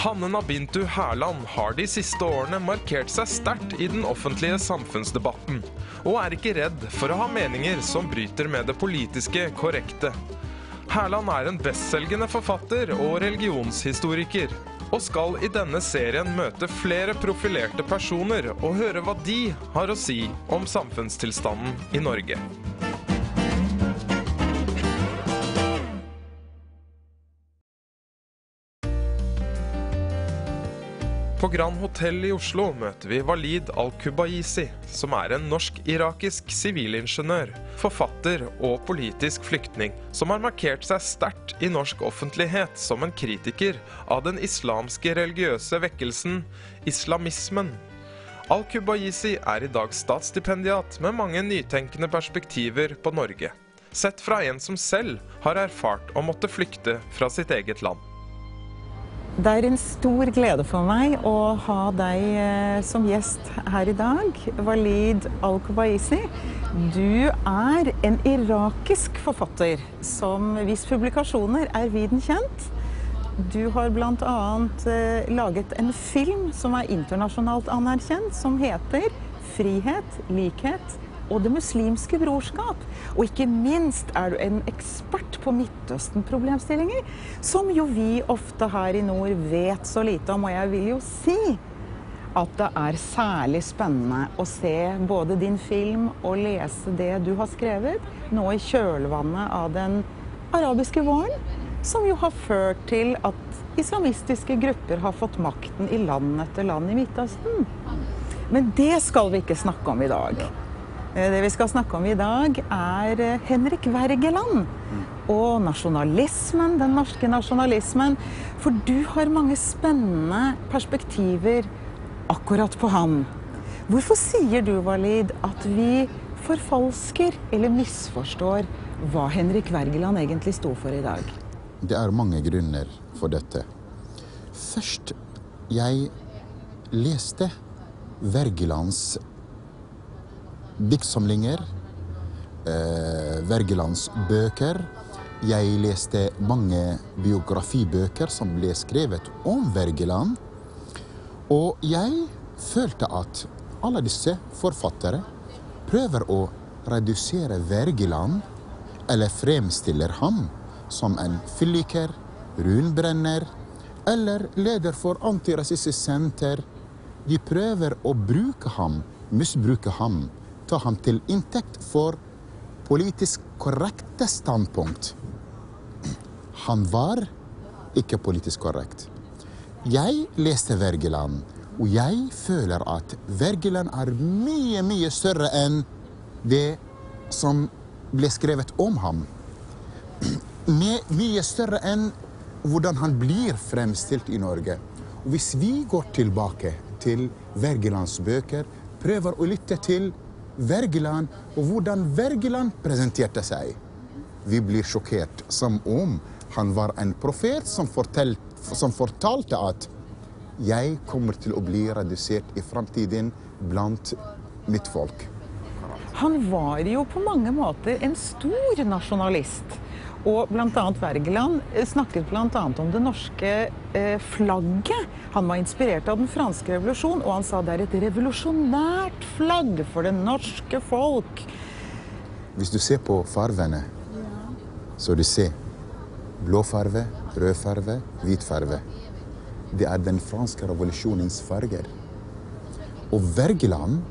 Hanne Nabintu Hærland har de siste årene markert seg sterkt i den offentlige samfunnsdebatten, og er ikke redd for å ha meninger som bryter med det politiske korrekte. Hærland er en bestselgende forfatter og religionshistoriker, og skal i denne serien møte flere profilerte personer og høre hva de har å si om samfunnstilstanden i Norge. På Grand Hotell i Oslo møter vi Walid al-Kubaisi, som er en norsk-irakisk sivilingeniør, forfatter og politisk flyktning, som har markert seg sterkt i norsk offentlighet som en kritiker av den islamske religiøse vekkelsen, islamismen. Al-Kubaisi er i dag statsstipendiat med mange nytenkende perspektiver på Norge. Sett fra en som selv har erfart å måtte flykte fra sitt eget land. Det er en stor glede for meg å ha deg eh, som gjest her i dag, Walid al-Kubaisi. Du er en irakisk forfatter som hvis publikasjoner er viden kjent. Du har bl.a. Eh, laget en film som er internasjonalt anerkjent, som heter 'Frihet, likhet og Det muslimske brorskap'. Og ikke minst er du en ekspert på Midtøsten-problemstillinger, som jo vi ofte her i nord vet så lite om. Og jeg vil jo si at det er særlig spennende å se både din film og lese det du har skrevet, nå i kjølvannet av den arabiske våren, som jo har ført til at islamistiske grupper har fått makten i land etter land i Midtøsten. Men det skal vi ikke snakke om i dag. Eh, det vi skal snakke om i dag, er eh, Henrik Wergeland og nasjonalismen, den norske nasjonalismen. For du har mange spennende perspektiver akkurat på han. Hvorfor sier du, Walid, at vi forfalsker eller misforstår hva Henrik Wergeland egentlig sto for i dag? Det er mange grunner for dette. Først, jeg leste Wergelands diktsamlinger, eh, Wergelandsbøker. Jeg leste mange biografibøker som ble skrevet om Wergeland. Og jeg følte at alle disse forfattere prøver å redusere Wergeland, eller fremstiller ham som en fylliker, runbrenner eller leder for Antirasistisk Senter. De prøver å bruke ham, misbruke ham ta ham til inntekt for politisk korrekte standpunkt. Han var ikke politisk korrekt. Jeg leste Wergeland, og jeg føler at Wergeland er mye, mye større enn det som ble skrevet om ham. Mye større enn hvordan han blir fremstilt i Norge. Og hvis vi går tilbake til Wergelands bøker, prøver å lytte til Wergeland og hvordan Wergeland presenterte seg. Vi blir sjokkert, som om han var en profet som, fortelt, som fortalte at jeg kommer til å bli redusert i framtiden blant mitt folk. Han var jo på mange måter en stor nasjonalist. Og bl.a. Wergeland eh, snakket bl.a. om det norske eh, flagget. Han var inspirert av den franske revolusjon, og han sa det er et revolusjonært flagg for det norske folk. Hvis du ser på farvene, så du ser blå farve, rød farve, hvit farve. Det er den franske revolusjonens farger. Og Wergeland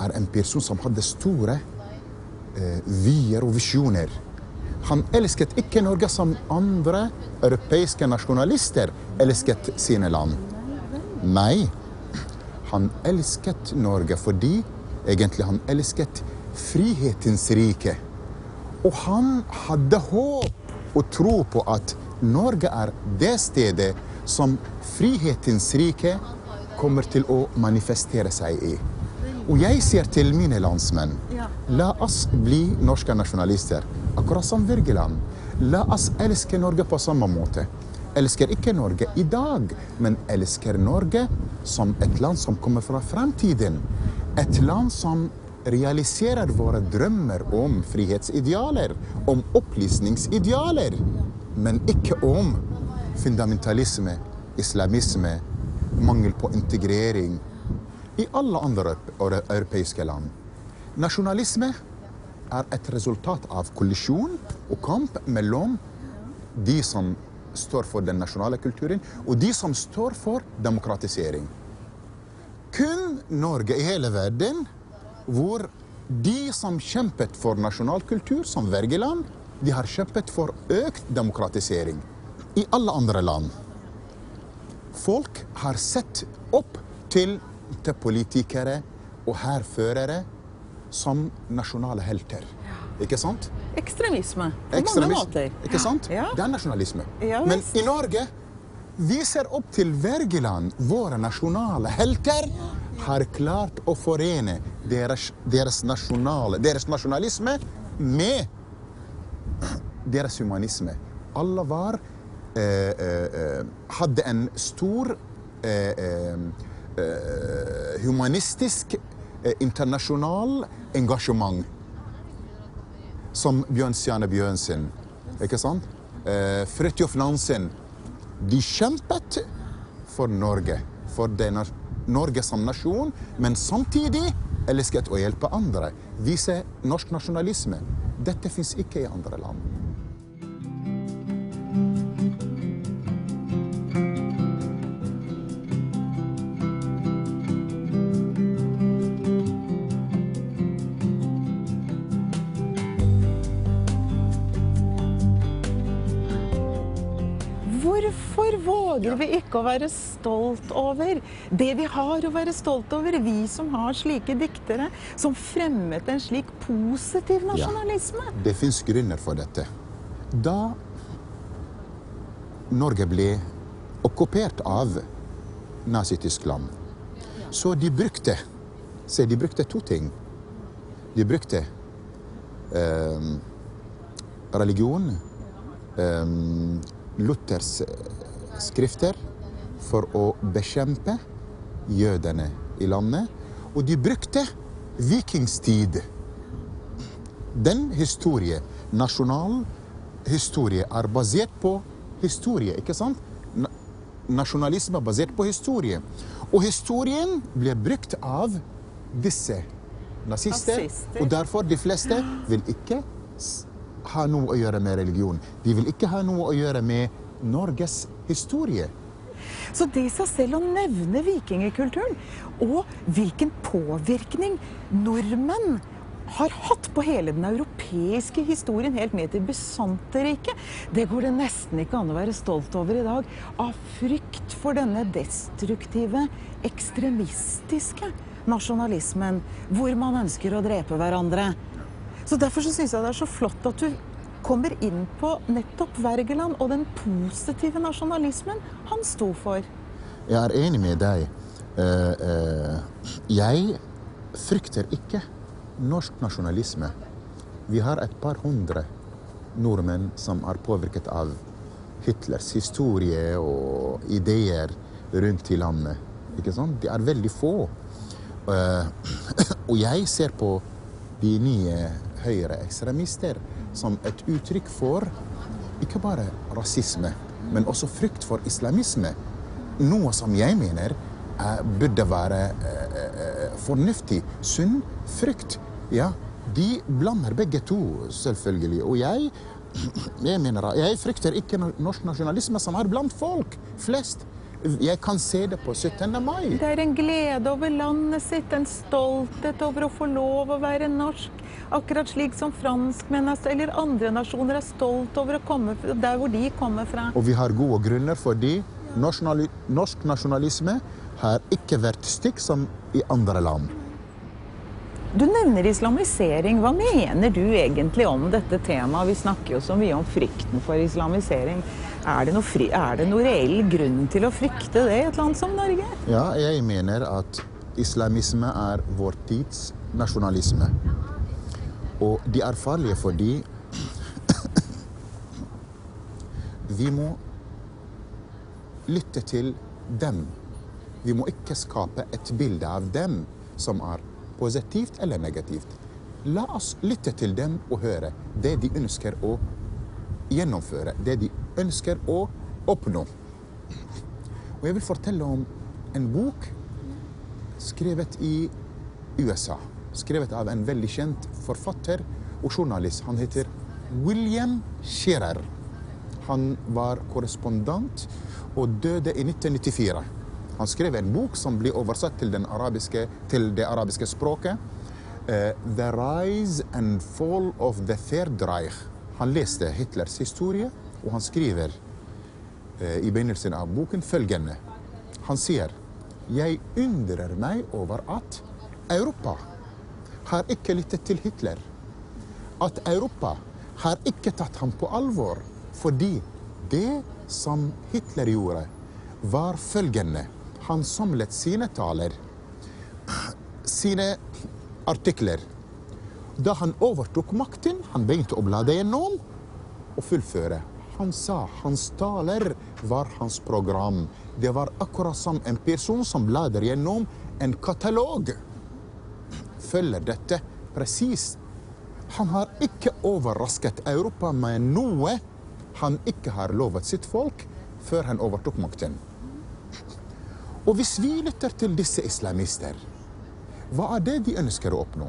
er en person som hadde store vyer og visjoner. Han elsket ikke Norge som andre europeiske nasjonalister elsket sine land. Nei, han elsket Norge fordi egentlig han elsket frihetens rike. Og han hadde håp og tro på at Norge er det stedet som frihetens rike kommer til å manifestere seg i. Og jeg sier til mine landsmenn la oss bli norske nasjonalister, akkurat som Wergeland. La oss elske Norge på samme måte. Elsker ikke Norge i dag, men elsker Norge som et land som kommer fra fremtiden. Et land som realiserer våre drømmer om frihetsidealer, om opplysningsidealer, men ikke om fundamentalisme, islamisme, mangel på integrering i alle andre europeiske land. Nasjonalisme er et resultat av kollisjon og kamp mellom de som står for den nasjonale kulturen, og de som står for demokratisering. Kun Norge i hele verden hvor de som kjempet for nasjonal kultur, som Wergeland, de har kjempet for økt demokratisering. I alle andre land. Folk har sett opp til, til politikere og hærførere som nasjonale helter. Ikke sant? Ekstremisme på mange måter. Ikke sant? Ja. Det er nasjonalisme. Ja, Men i Norge vi ser opp til Wergeland. Våre nasjonale helter har klart å forene deres, deres, nasjonale, deres nasjonalisme med deres humanisme. Alle var eh, eh, eh, Hadde en stor eh, eh, humanistisk, eh, internasjonal engasjement som Bjørnstjerne Bjørnsen. Ikke sant? Eh, Fridtjof Nansen. De kjempet for Norge, for denne Norge som nasjon, men samtidig elsket å hjelpe andre. Vise norsk nasjonalisme. Dette fins ikke i andre land. Å være stolt over det vi har å være stolt over? Vi som har slike diktere som fremmet en slik positiv nasjonalisme. Det fins grunner for dette. Da Norge ble okkupert av Nazi-Tyskland, så de brukte Se, de brukte to ting. De brukte eh, religion, eh, Luthers skrifter, for å bekjempe jødene i landet. Og de brukte vikingstid. Den historie, nasjonal historie, er basert på historie, ikke sant? Na nasjonalisme er basert på historie. Og historien ble brukt av disse nazister. Nazister. Og derfor de fleste vil ikke ha noe å gjøre med religion. De vil ikke ha noe å gjøre med Norges historie. Så det i seg selv å nevne vikingkulturen, og hvilken påvirkning nordmenn har hatt på hele den europeiske historien, helt ned til Bysanterriket, det går det nesten ikke an å være stolt over i dag. Av frykt for denne destruktive, ekstremistiske nasjonalismen, hvor man ønsker å drepe hverandre. Så Derfor så syns jeg det er så flott at du kommer inn på nettopp Wergeland og den positive nasjonalismen han sto for. Jeg er enig med deg. Eh, eh, jeg frykter ikke norsk nasjonalisme. Vi har et par hundre nordmenn som er påvirket av Hitlers historie og ideer rundt i landet. Ikke sant? De er veldig få. Eh, og jeg ser på de nye høyreekstremister som et uttrykk for ikke bare rasisme, men også frykt for islamisme. Noe som jeg mener eh, burde være eh, eh, fornuftig. Sunn frykt. Ja, de blander begge to, selvfølgelig. Og jeg, jeg mener jeg frykter ikke norsk nasjonalisme som er blant folk flest. Jeg kan se det på 17. mai. Det er en glede over landet sitt, en stolthet over å få lov å være norsk. Akkurat slik som franskmenn er- eller andre nasjoner er stolt over å komme der hvor de kommer fra. Og vi har gode grunner fordi norsk nasjonalisme har ikke vært stikk som i andre land. Du nevner islamisering. Hva mener du egentlig om dette temaet? Vi snakker jo så mye om frykten for islamisering. Er det, noe er det noe reell grunn til å frykte det i et land som Norge? Ja, jeg mener at islamisme er vår tids nasjonalisme. Og de er farlige fordi vi må lytte til dem. Vi må ikke skape et bilde av dem som er positivt eller negativt. La oss lytte til dem og høre det de ønsker å gjennomføre, det de ønsker å oppnå. Og jeg vil fortelle om en bok skrevet i USA. Skrevet av en veldig kjent forfatter og journalist. Han heter William Shearer. Han var korrespondent og døde i 1994. Han skrev en bok som blir oversatt til, arabiske, til det arabiske språket. Uh, 'The Rise and Fall of the Third Reich'. Han leste Hitlers historie, og han skriver uh, i begynnelsen av boken følgende. Han sier jeg undrer meg over at Europa har ikke lyttet til Hitler. At Europa har ikke tatt ham på alvor. Fordi det som Hitler gjorde, var følgende. Han samlet sine taler, sine artikler. Da han overtok makten, han begynte å bla det gjennom og fullføre. Han sa hans taler var hans program. Det var akkurat som en person som blader gjennom en katalog. Følger dette presist. Han har ikke overrasket Europa med noe han ikke har lovet sitt folk før han overtok makten. Og hvis vi lytter til disse islamister, hva er det de ønsker å oppnå?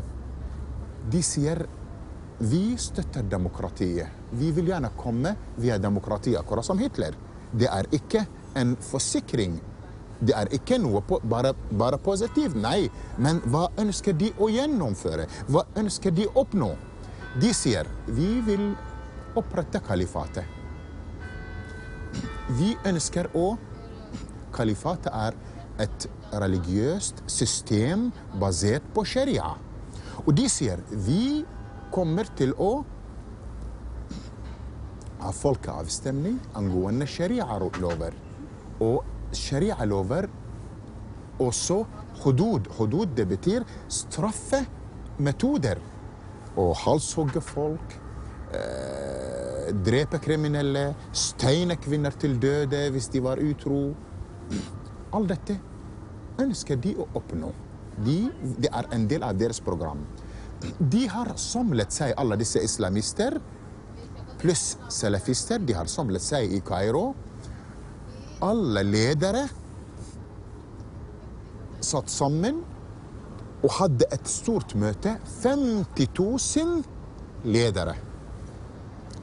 De sier vi støtter demokratiet. Vi vil gjerne komme via demokratiet, akkurat som Hitler. Det er ikke en forsikring. Det er ikke noe på, bare, bare positivt, nei. Men hva ønsker de å gjennomføre? Hva ønsker de å oppnå? De sier vi vil opprette kalifatet. Vi ønsker å Kalifatet er et religiøst system basert på sharia. Og de sier vi kommer til å ha folkeavstemning angående sharialover. Og sharia-lover også hudud. Hudud det betyr straffemetoder. Å halshogge folk, eh, drepe kriminelle, steine kvinner til døde hvis de var utro. Alt dette ønsker de å oppnå. De, det er en del av deres program. De har samlet seg, alle disse islamister pluss salafister, de har samlet seg i Kairo. Alle ledere satt sammen og hadde et stort møte. 50 000 ledere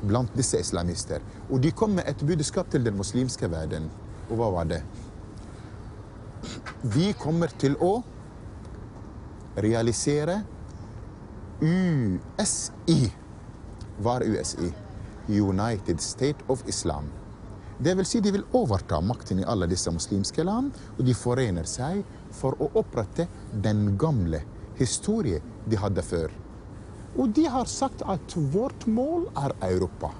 blant disse islamister. Og de kom med et budskap til den muslimske verden. Og hva var det? Vi kommer til å realisere USI. Hva er USI? United State of Islam. Det vil si de vil overta makten i alle disse muslimske land, og de forener seg for å opprette den gamle historie de hadde før. Og de har sagt at vårt mål er Europa.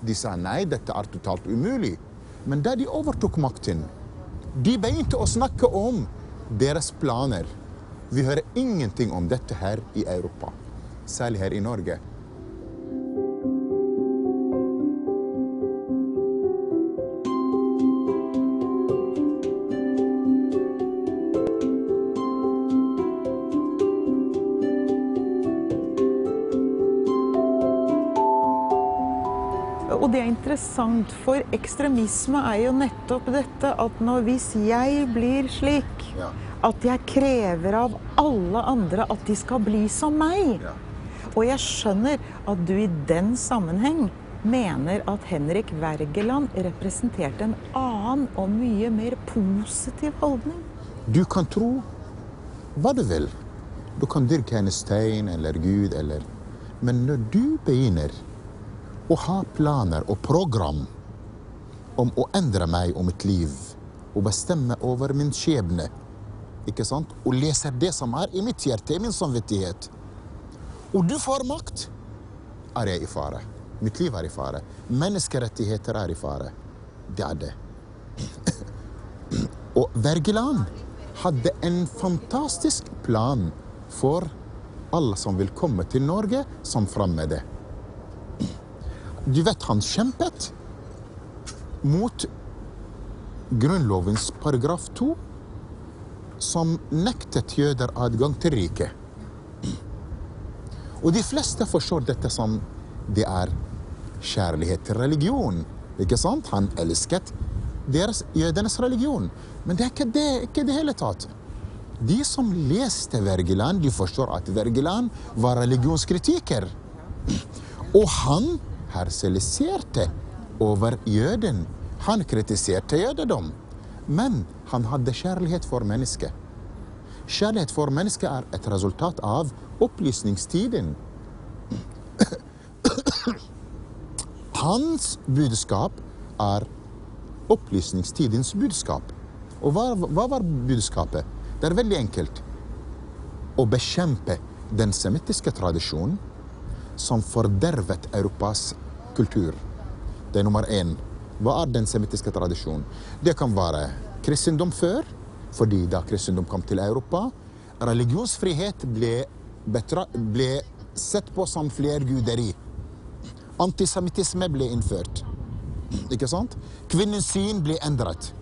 De sa nei, dette er totalt umulig. Men da de overtok makten, de begynte å snakke om deres planer. Vi hører ingenting om dette her i Europa, særlig her i Norge. Interessant, for ekstremisme er jo nettopp dette at når hvis jeg blir slik Ja. at jeg krever av alle andre at de skal bli som meg Ja. Og jeg skjønner at du i den sammenheng mener at Henrik Wergeland representerte en annen og mye mer positiv holdning. Du kan tro hva du vil. Du kan dyrke en stein eller Gud eller Men når du begynner å ha planer og program om å endre meg og mitt liv og bestemme over min skjebne, ikke sant? og leser det som er i mitt hjerte, i min samvittighet, og du får makt, er jeg i fare. Mitt liv er i fare. Menneskerettigheter er i fare. Det er det. Og Wergeland hadde en fantastisk plan for alle som vil komme til Norge som fremmede. Du vet, han kjempet mot Grunnlovens paragraf 2, som nektet jøder adgang til riket. Og de fleste forstår dette som det er kjærlighet til religion. Ikke sant? Han elsket deres, jødenes religion. Men det er ikke det, ikke det hele tatt. De som leste Wergeland, de forstår at Wergeland var religionskritiker. Og han herseliserte over jøden. Han kritiserte jødedom. Men han hadde kjærlighet for mennesket. Kjærlighet for mennesket er et resultat av opplysningstiden. Hans budskap er opplysningstidens budskap. Og hva, hva var budskapet? Det er veldig enkelt. Å bekjempe den semittiske tradisjonen som fordervet Europas kultur. Det er nummer én. Hva er den semittiske tradisjonen? Det kan være kristendom før, fordi da kristendom kom til Europa, religionsfrihet ble, ble sett på som flerguderi. Antisemittisme ble innført. Ikke sant? Kvinnens syn ble endret.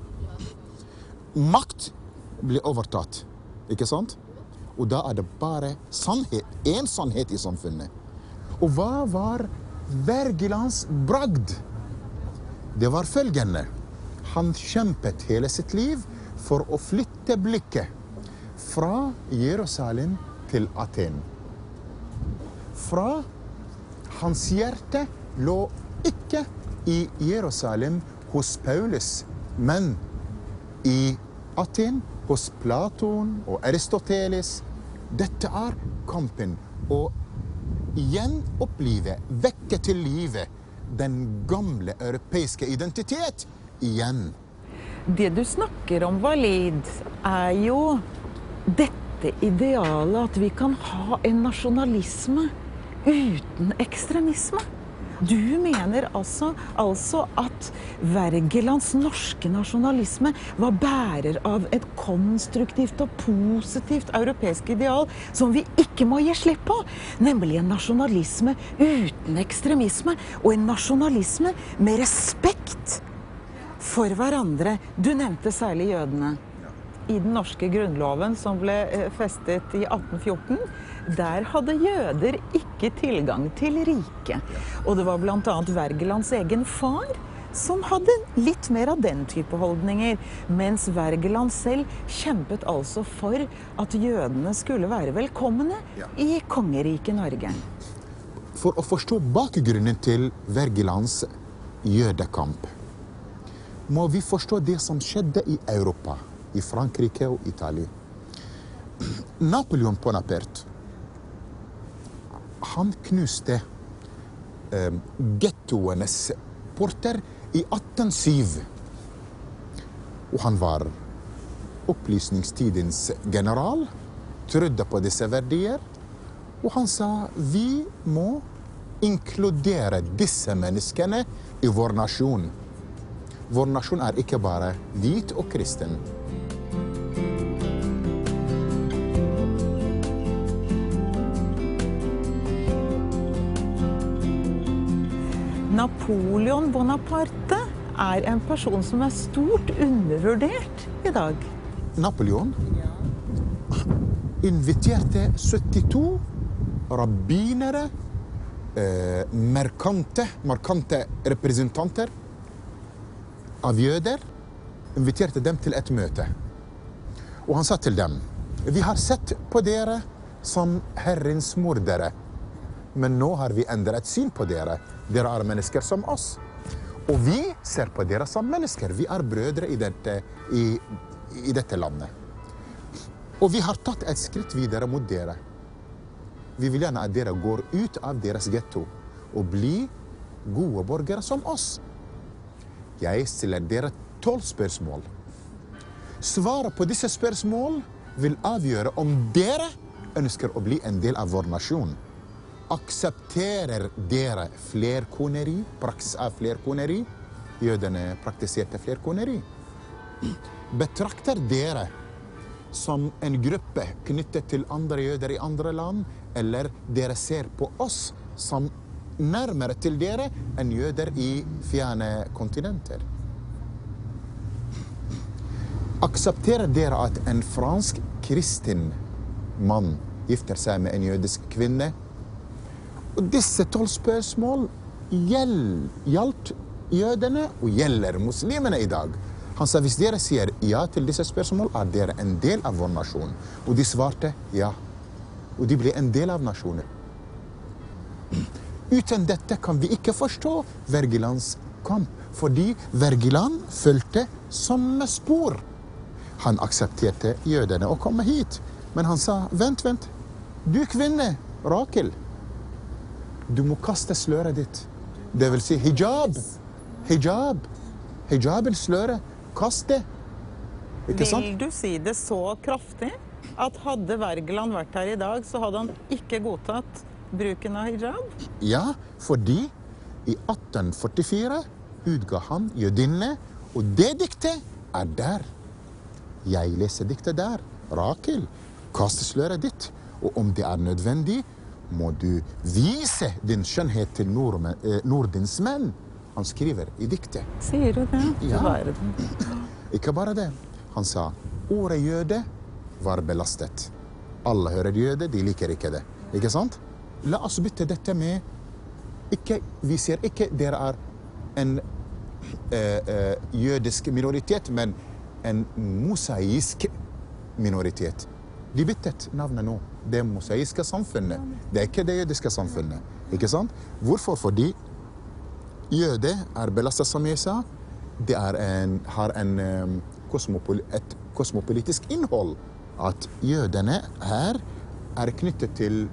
Makt ble overtatt. Ikke sant? Og da er det bare sannhet, én sannhet i samfunnet. Og hva var Wergelands bragd? Det var følgende. Han kjempet hele sitt liv for å flytte blikket fra Jerusalem til Aten. Fra hans hjerte lå ikke i Jerusalem hos Paulus, men i Aten hos Platon og Aristoteles. Dette er kampen å gjenopplive, vekke til live, den gamle europeiske identitet igjen. Det du snakker om, Walid, er jo dette idealet at vi kan ha en nasjonalisme uten ekstremisme. Du mener altså, altså at Wergelands norske nasjonalisme var bærer av et konstruktivt og positivt europeisk ideal som vi ikke må gi slipp på, nemlig en nasjonalisme uten ekstremisme, og en nasjonalisme med respekt for hverandre. Du nevnte særlig jødene. I den norske grunnloven som ble eh, festet i 1814, der hadde jøder ikke tilgang til riket. Og det var bl.a. Wergelands egen far som hadde litt mer av den type holdninger. Mens Wergeland selv kjempet altså for at jødene skulle være velkomne i kongeriket Norge. For å forstå bakgrunnen til Wergelands jødekamp må vi forstå det som skjedde i Europa, i Frankrike og Italia. Napoleon Bonaparte han knuste eh, gettoenes porter i 1807. Og han var opplysningstidens general, trodde på disse verdier, og han sa vi må inkludere disse menneskene i vår nasjon. Vår nasjon er ikke bare hvit og kristen. Napoleon Bonaparte er en person som er stort undervurdert i dag. Napoleon inviterte 72 rabbinere, eh, merkante, markante representanter av jøder, inviterte dem til et møte. Og han sa til dem Vi har sett på dere som Herrens mordere, men nå har vi endret syn på dere. Dere er mennesker som oss. Og vi ser på dere som mennesker. Vi er brødre i dette, i, i dette landet. Og vi har tatt et skritt videre mot dere. Vi vil gjerne at dere går ut av deres getto og blir gode borgere som oss. Jeg stiller dere tolv spørsmål. Svaret på disse spørsmål vil avgjøre om dere ønsker å bli en del av vår nasjon. Aksepterer dere flerkoneri, praksis av flerkoneri? Jødene praktiserte flerkoneri. Betrakter dere som en gruppe knyttet til andre jøder i andre land, eller dere ser på oss som nærmere til dere enn jøder i fjerne kontinenter? Aksepterer dere at en fransk kristen mann gifter seg med en jødisk kvinne? Og disse tolv spørsmål gjaldt jødene og gjelder muslimene i dag. Han sa hvis dere sier ja til disse spørsmål, er dere en del av vår nasjon. Og de svarte ja. Og de ble en del av nasjonen. Uten dette kan vi ikke forstå Wergelands kamp, fordi Wergeland fulgte samme spor. Han aksepterte jødene å komme hit, men han sa vent, vent. Du kvinne, Rakel. Du må kaste sløret ditt. Det vil si hijab. Hijab. Hijaben, sløret. Kast det. Ikke sant? Vil du si det så kraftig at hadde Wergeland vært her i dag, så hadde han ikke godtatt bruken av hijab? Ja, fordi i 1844 utga han 'Jødinne', og det diktet er der. Jeg leser diktet der. Rakel, kast sløret ditt. Og om det er nødvendig, må du vise din skjønnhet til nordmenn, eh, Nordens menn. Han skriver i diktet. Sier du det? Ja. Ikke bare det. Han sa ordet jøde var belastet. Alle hører jøde, de liker ikke det. Ikke sant? La oss bytte dette med ikke, Vi sier ikke dere er en eh, eh, jødisk minoritet, men en mosaisk minoritet. De byttet navnet nå. Det mosaiske samfunnet. Det er ikke det jødiske samfunnet. Ikke sant? Hvorfor? Fordi jøde er belastet, som jeg sa. Det en, har en, um, kosmopol et kosmopolitisk innhold. At jødene her er knyttet til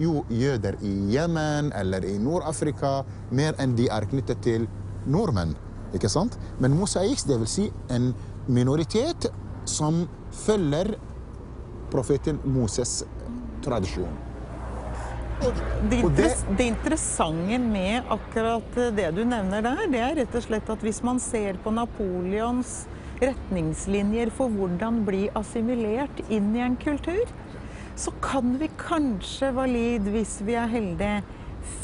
jo, jøder i Jemen eller i Nord-Afrika mer enn de er knyttet til nordmenn. Ikke sant? Men mosaiks, vil si en minoritet som følger profeten Moses' tradisjon. Det, interess det interessante med akkurat det du nevner der, det er rett og slett at hvis man ser på Napoleons retningslinjer for hvordan bli assimilert inn i en kultur, så kan vi kanskje, Walid, hvis vi er heldige,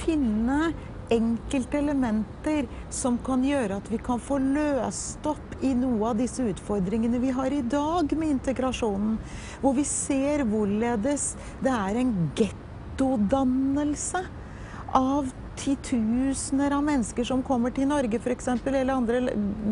finne enkelte elementer som kan gjøre at vi kan få løst opp i noe av disse utfordringene vi har i dag med integrasjonen. Hvor vi ser hvorledes det er en gettodannelse av titusener av mennesker som kommer til Norge f.eks., eller andre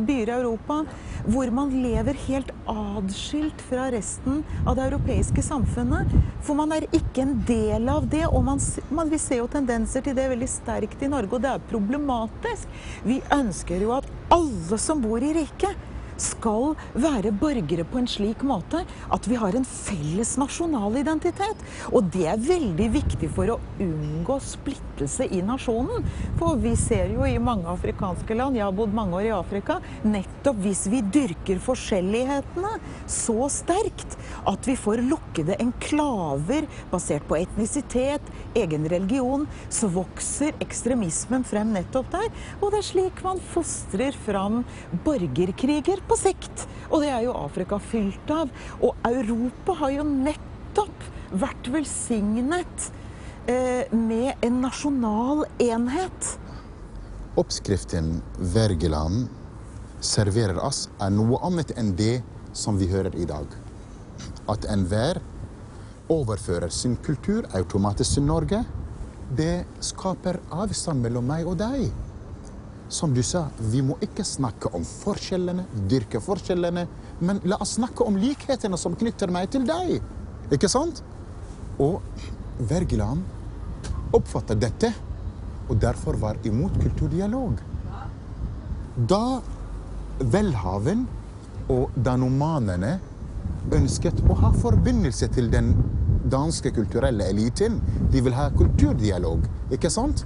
byer i Europa, hvor man lever helt adskilt fra resten av det europeiske samfunnet. For man er ikke en del av det, og man, man, vi ser jo tendenser til det veldig sterkt i Norge, og det er problematisk. Vi ønsker jo at alle som bor i riket, skal være borgere på en slik måte at vi har en felles nasjonal identitet. Og det er veldig viktig for å unngå splittelse i nasjonen. For vi ser jo i mange afrikanske land, jeg har bodd mange år i Afrika, nettopp hvis vi dyrker forskjellighetene så sterkt at vi får lukkede enklaver basert på etnisitet, egen religion, så vokser ekstremismen frem nettopp der. Og det er slik man fostrer fram borgerkriger på sikt. Og det er jo Afrika fylt av. Og Europa har jo nettopp vært velsignet eh, med en nasjonal enhet. Oppskriften Wergeland serverer oss, er noe annet enn det som vi hører i dag. At enhver overfører sin kultur automatisk til Norge, det skaper avstand mellom meg og deg. Som du sa, vi må ikke snakke om forskjellene, dyrke forskjellene, men la oss snakke om likhetene som knytter meg til deg. Ikke sant? Og Wergeland oppfattet dette, og derfor var imot kulturdialog. Da velhaven og danomanene ønsket å ha forbindelse til den danske kulturelle eliten, de vil ha kulturdialog, ikke sant?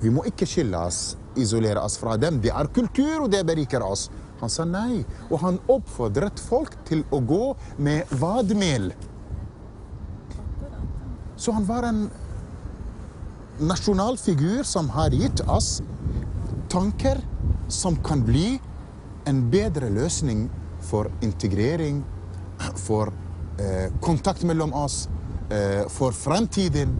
Vi må ikke skille oss, isolere oss fra dem. Det er kultur, og det beriker oss. Han sa nei, og han oppfordret folk til å gå med vadmel. Så han var en nasjonal figur som har gitt oss tanker som kan bli en bedre løsning for integrering, for eh, kontakt mellom oss, eh, for fremtiden.